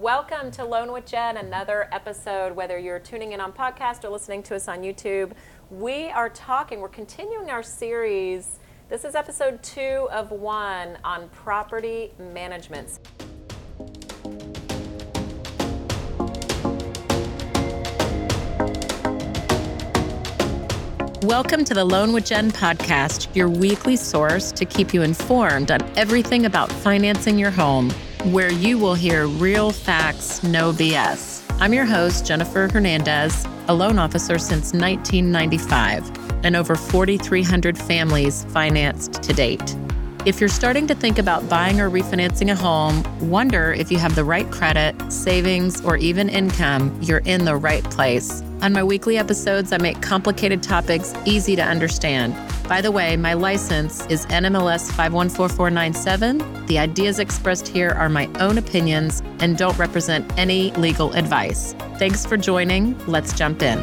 Welcome to Loan with Jen, another episode. Whether you're tuning in on podcast or listening to us on YouTube, we are talking, we're continuing our series. This is episode two of one on property management. Welcome to the Loan with Jen podcast, your weekly source to keep you informed on everything about financing your home, where you will hear real facts, no BS. I'm your host, Jennifer Hernandez, a loan officer since 1995, and over 4,300 families financed to date. If you're starting to think about buying or refinancing a home, wonder if you have the right credit, savings, or even income, you're in the right place. On my weekly episodes, I make complicated topics easy to understand. By the way, my license is NMLS 514497. The ideas expressed here are my own opinions and don't represent any legal advice. Thanks for joining. Let's jump in.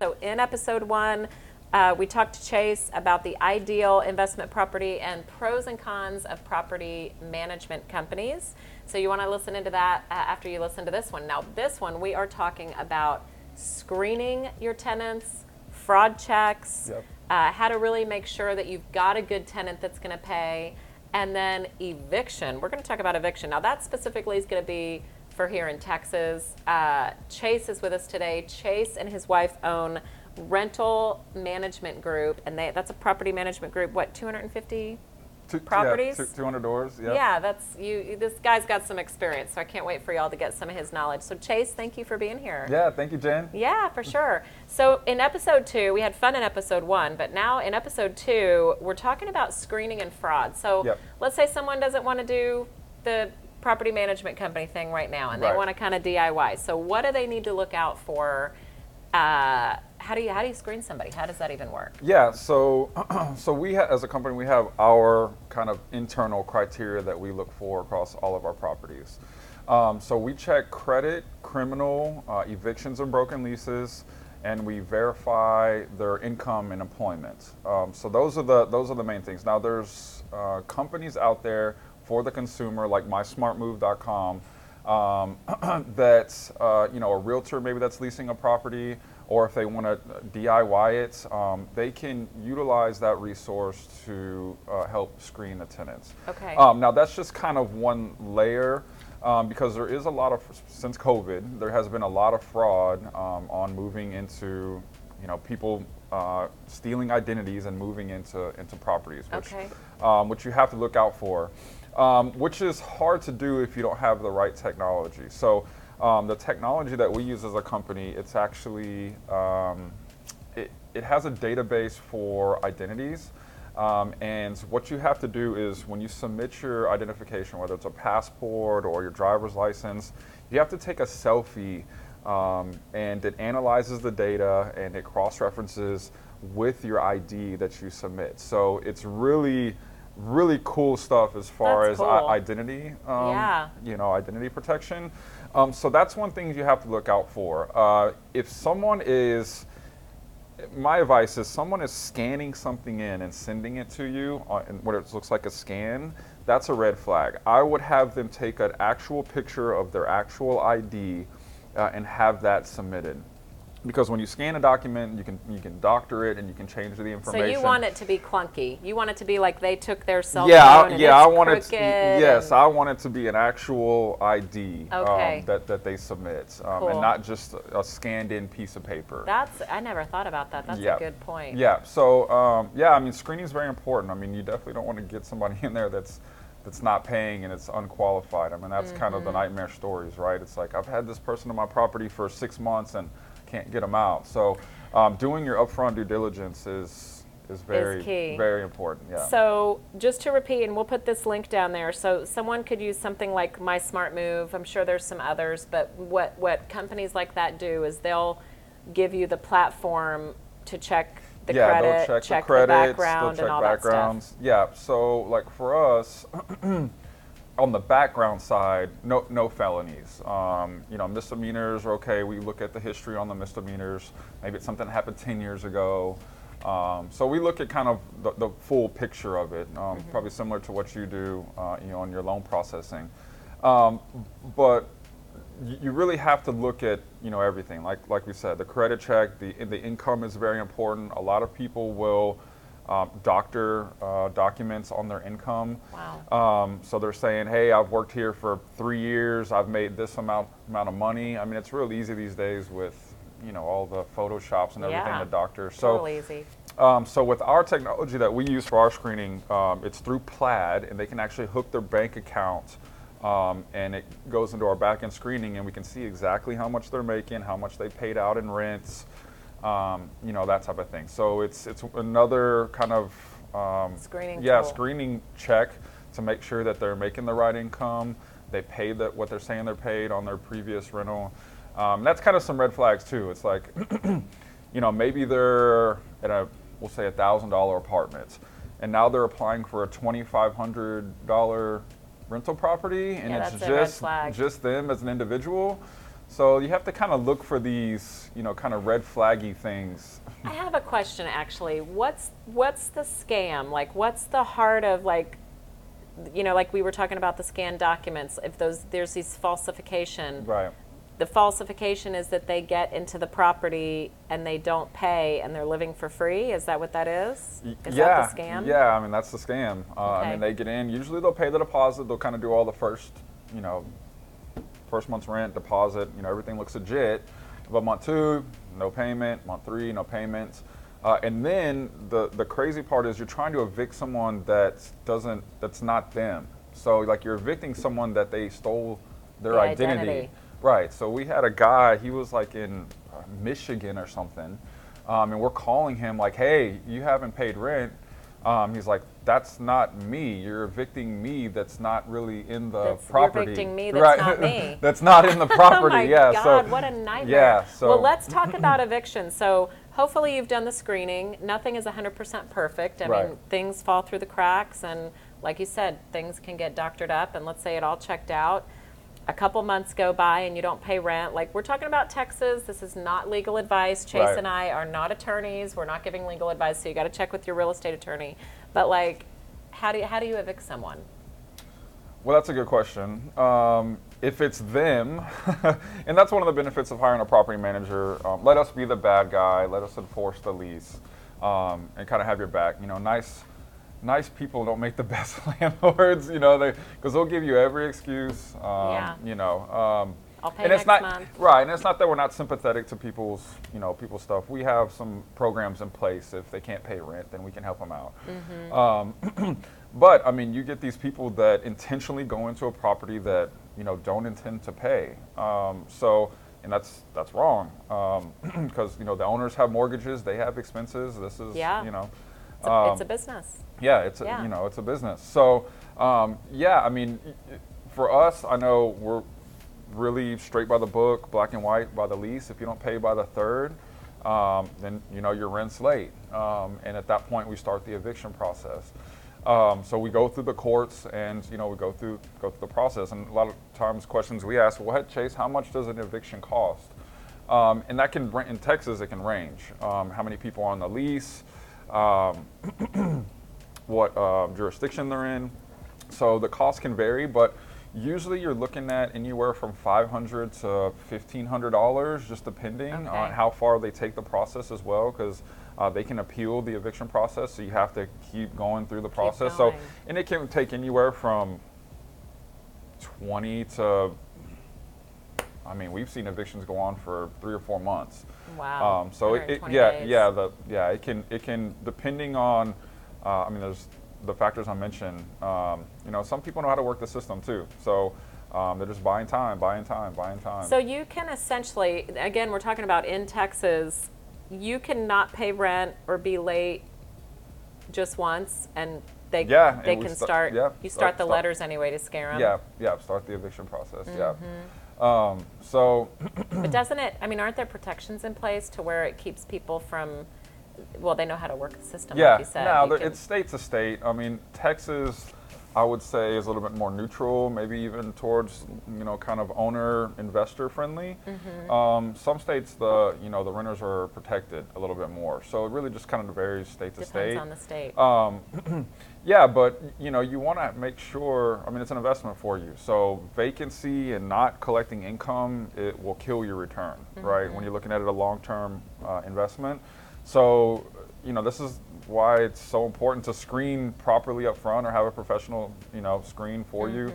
So, in episode one, uh, we talked to Chase about the ideal investment property and pros and cons of property management companies. So, you want to listen into that uh, after you listen to this one. Now, this one, we are talking about screening your tenants, fraud checks, Yep. uh, how to really make sure that you've got a good tenant that's going to pay, and then eviction. We're going to talk about eviction. Now, that specifically is going to be for here in Texas. Uh, Chase is with us today. Chase and his wife own Rental Management Group, and they, that's a property management group. What, 250 Two, properties? Yeah, two, 200 doors. Yeah. Yeah, that's you. This guy's got some experience, so I can't wait for y'all to get some of his knowledge. So, Chase, thank you for being here. Yeah, Thank you, Jen. Yeah, for sure. So in episode two, we had fun in episode one, but now in episode two, we're talking about screening and fraud. So Yep. let's say someone doesn't want to do the property management company thing right now, and they want to kind of DIY. So what do they need to look out for? Uh, how do you how do you screen somebody? How does that even work? Yeah. So, so we ha- as a company we have our kind of internal criteria that we look for across all of our properties. Um, so we check credit, criminal, uh, evictions and broken leases, and we verify their income and employment. Um, so those are the those are the main things. Now there's uh, companies out there for the consumer like MySmartMove.com um, that uh, you know a realtor maybe that's leasing a property, or if they want to DIY it, um, they can utilize that resource to uh, help screen the tenants. Okay. Um, now that's just kind of one layer. Um, because there is a lot of since COVID, there has been a lot of fraud um, on moving into, you know, people uh, stealing identities and moving into into properties, which Okay. um, which you have to look out for, um, which is hard to do if you don't have the right technology. So um, the technology that we use as a company, it's actually um, it, it has a database for identities. Um, and what you have to do is when you submit your identification, whether it's a passport or your driver's license, you have to take a selfie um, and it analyzes the data and it cross references with your ID that you submit. So it's really, really cool stuff as far That's as i- cool. identity, um, Yeah. you know, identity protection. Um, so that's one thing you have to look out for. Uh, if someone is, my advice is someone is scanning something in and sending it to you, uh, and what it looks like a scan, that's a red flag. I would have them take an actual picture of their actual ID uh, and have that submitted. Because when you scan a document, you can you can doctor it and you can change the information. So you want it to be clunky. You want it to be like they took their cell yeah, phone I, and yeah, I want it. To, yes, I want it to be an actual ID Okay. um, that that they submit, um, Cool. and not just a, a scanned-in piece of paper. That's I never thought about that. That's Yeah. a good point. Yeah. So um, yeah, I mean, screening is very important. I mean, you definitely don't want to get somebody in there that's that's not paying and it's unqualified. I mean, that's kind Mm-hmm. of the nightmare stories, right? It's like I've had this person on my property for six months and can't get them out. So um, doing your upfront due diligence is is very key. very important. Yeah. So just to repeat, and we'll put this link down there. So someone could use something like My Smart Move. I'm sure there's some others, but what what companies like that do is they'll give you the platform to check the yeah, credit, they'll check, the the credits, background, they'll check and all backgrounds. Yeah, so like for us, on the background side, no no felonies. Um, you know, misdemeanors are okay. We look at the history on the misdemeanors. Maybe it's something that happened 10 years ago. Um, so we look at kind of the, the full picture of it, um, Mm-hmm. probably similar to what you do, uh, you know, on your loan processing. Um, but you really have to look at you know everything like like we said the credit check the the income is very important a lot of people will um, doctor uh, documents on their income Wow. um, so they're saying hey i've worked here for three years i've made this amount amount of money i mean it's real easy these days with you know all the photoshops and everything Yeah. to doctor so Totally easy. um, so with our technology that we use for our screening, um, it's through Plaid, and they can actually hook their bank account, um, and it goes into our back-end screening, and we can see exactly how much they're making, how much they paid out in rents, um, you know that type of thing. So it's it's another kind of um, Screening yeah tool. screening check to make sure that they're making the right income, they paid that what they're saying they're paid on their previous rental. Um, that's kind of some red flags too. It's like you know, maybe they're at a, we'll say a thousand dollar apartment, and now they're applying for a twenty five hundred dollar rental property, and Yeah, it's that's a red just just them as an individual. So you have to kind of look for these, you know, kind of red flaggy things. I have a question actually. What's what's the scam? Like what's the heart of like you know, like we were talking about the scanned documents, if those there's these falsification. Right. The falsification is that they get into the property and they don't pay and they're living for free. Is that what that is? Is yeah, that the scam? Yeah, I mean that's the scam. Uh, I mean they get in. Usually they'll pay the deposit. They'll kind of do all the first, you know, first month's rent, deposit. You know everything looks legit. But month two, no payment. Month three, no payments. Uh, and then the the crazy part is you're trying to evict someone that doesn't that's not them. So like you're evicting someone that they stole their The identity. identity. Right. So we had a guy. He was like in uh, Michigan or something, um, and we're calling him like, "Hey, you haven't paid rent." Um, he's like, "That's not me. You're evicting me. That's not really in the That's- you're property. evicting me, that's not me." that's not in the property. Yes. Oh my yeah. God, so what a nightmare. Yeah. So well, let's talk about eviction. So hopefully you've done the screening. Nothing is 100% perfect. I Right. mean, things fall through the cracks, and like you said, things can get doctored up. And let's say it all checked out. A couple months go by and you don't pay rent. Like we're talking about Texas. This is not legal advice. Chase Right. and I are not attorneys. We're not giving legal advice, so you got to check with your real estate attorney. But like, how do you, how do you evict someone? Well, that's a good question. Um, if it's them, and that's one of the benefits of hiring a property manager, um, let us be the bad guy, let us enforce the lease, um, and kind of have your back. You know, nice, nice people don't make the best landlords. You know, they because they'll give you every excuse. Um, Yeah. You know. Um, I'll pay and it's next not month. right, and it's not that we're not sympathetic to people's, you know, people's stuff. We have some programs in place. If they can't pay rent, then we can help them out. Mm-hmm. Um, but I mean, you get these people that intentionally go into a property that you know don't intend to pay. Um, so, and that's that's wrong because you know the owners have mortgages, they have expenses. This is Yeah. you know. It's a, um, it's a business. yeah, it's a, Yeah. you know it's a business. So um, yeah, I mean, for us, I know we're really straight by the book, black and white by the lease. If you don't pay by the third, um, then you know your rent's late, um, and at that point we start the eviction process. Um, so we go through the courts, and you know we go through go through the process. And a lot of times, questions we ask, "What, Chase? How much does an eviction cost?" Um, and that can in Texas it can range. Um, how many people are on the lease? Um, what uh, jurisdiction they're in. So the cost can vary, but usually you're looking at anywhere from 500 to 1500 dollars, just depending on how far they take the process as well, because uh, they can appeal the eviction process. So you have to keep going through the process. So and it can take anywhere from 20 to I mean, we've seen evictions go on for three or four months. Wow. Um, so it, it, yeah, days. yeah, the yeah, it can it can depending on, uh, I mean, there's the factors I mentioned. Um, you know, some people know how to work the system too, so um, they're just buying time, buying time, buying time. So you can essentially, again, we're talking about in Texas, you cannot pay rent or be late just once, and they Yeah, they can sta- start. yeah, you start- start the start- letters anyway to scare them. yeah, yeah, start the eviction process. Yeah. Um, so But doesn't it? I mean, aren't there protections in place to where it keeps people from? Well, they know how to work the system, yeah, like you said. now You there- can- it's state to state. I mean, Texas. I would say is a little bit more neutral, maybe even towards you know kind of owner investor friendly. Mm-hmm. Um, some states the you know the renters are protected a little bit more, so it really just kind of varies state to Depends state. on the state. Um, yeah, but you know, you want to make sure. I mean, it's an investment for you. So vacancy and not collecting income, it will kill your return, right? When you're looking at it a long-term uh, investment. So, you know, this is why it's so important to screen properly up front or have a professional, you know, screen for you.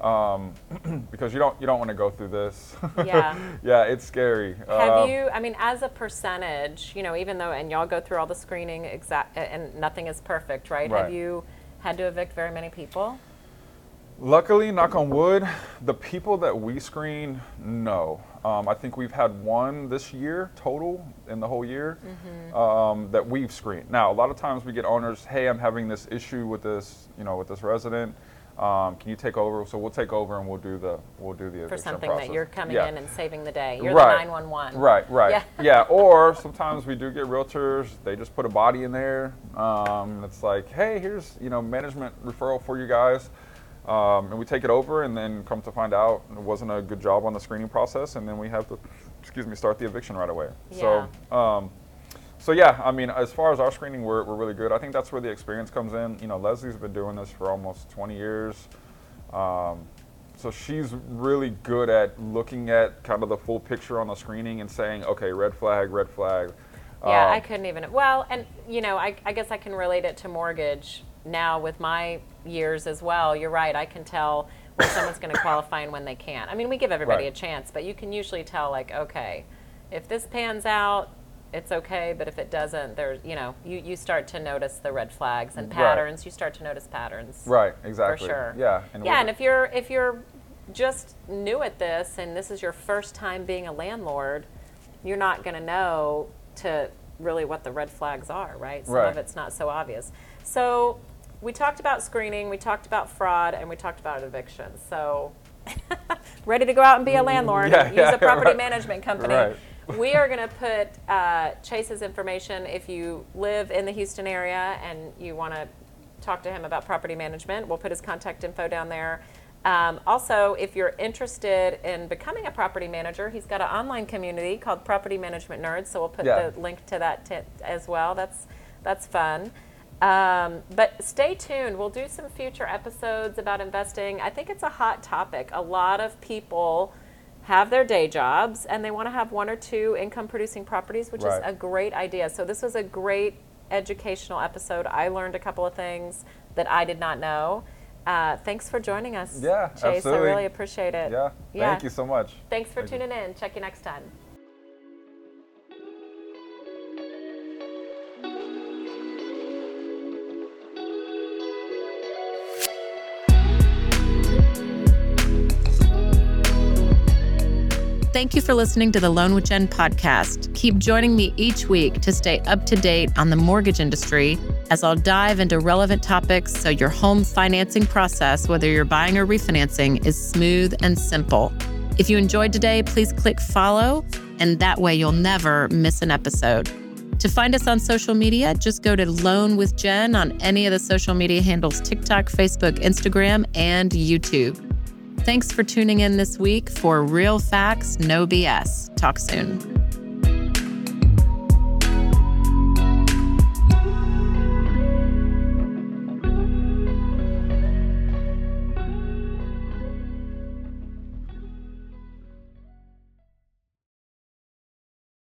Um, because you don't you don't want to go through this. Yeah. yeah, it's scary. Have Um, you, I mean, as a percentage, you know, even though, and y'all go through all the screening exact, and nothing is perfect, right? Have you had to evict very many people? Luckily, knock on wood, the people that we screen, no. Um, I think we've had one this year total in the whole year um, that we've screened. Now, a lot of times we get owners, hey, I'm having this issue with this, you know, with this resident. Um, can you take over? So we'll take over and we'll do the we'll do the For something process. that you're coming Yeah. in and saving the day. You're Right. the 911. Right, right. Yeah. Yeah. Or sometimes we do get realtors. They just put a body in there. Um, it's like, hey, here's you know management referral for you guys, um, and we take it over, and then come to find out it wasn't a good job on the screening process, and then we have to, excuse me, start the eviction right away. So. Um, so yeah, I mean, as far as our screening, we're, we're really good. I think that's where the experience comes in. You know, Leslie's been doing this for almost 20 years. Um, so she's really good at looking at kind of the full picture on the screening and saying, okay, red flag, red flag. Yeah, Um, I couldn't even. Well, and you know, I, I guess I can relate it to mortgage now with my years as well. You're right. I can tell when someone's going to qualify and when they can't. I mean, we give everybody Right. a chance, but you can usually tell, like, okay, if this pans out, it's okay. But if it doesn't, there's, you know, you, you start to notice the red flags and Right. patterns. You start to notice patterns. Right, exactly. For sure. Yeah. yeah, and if you're if you're just new at this and this is your first time being a landlord, you're not going to know to really what the red flags are, right? Some Right. of it's not so obvious. So we talked about screening, we talked about fraud, and we talked about evictions. So ready to go out and be a landlord, Yeah, use yeah, a property right. management company. Right. We are going to put uh, Chase's information if you live in the Houston area and you want to talk to him about property management. We'll put his contact info down there. Um, also, if you're interested in becoming a property manager, he's got an online community called Property Management Nerds. So we'll put Yeah. the link to that t- as well. That's that's fun. Um, but stay tuned. We'll do some future episodes about investing. I think it's a hot topic. A lot of people have their day jobs and they want to have one or two income producing properties, which Right. is a great idea. So this was a great educational episode. I learned a couple of things that I did not know. Uh, thanks for joining us, Yeah, Chase. absolutely. I really appreciate it. yeah. Yeah. Thank you so much. Thanks for Thank you. tuning in. Check you next time. Thank you for listening to the Loan with Jen podcast. Keep joining me each week to stay up to date on the mortgage industry as I'll dive into relevant topics so your home financing process, whether you're buying or refinancing, is smooth and simple. If you enjoyed today, please click follow, and that way you'll never miss an episode. To find us on social media, just go to Loan with Jen on any of the social media handles TikTok, Facebook, Instagram, and YouTube. Thanks for tuning in this week for Real Facts, No BS. Talk soon.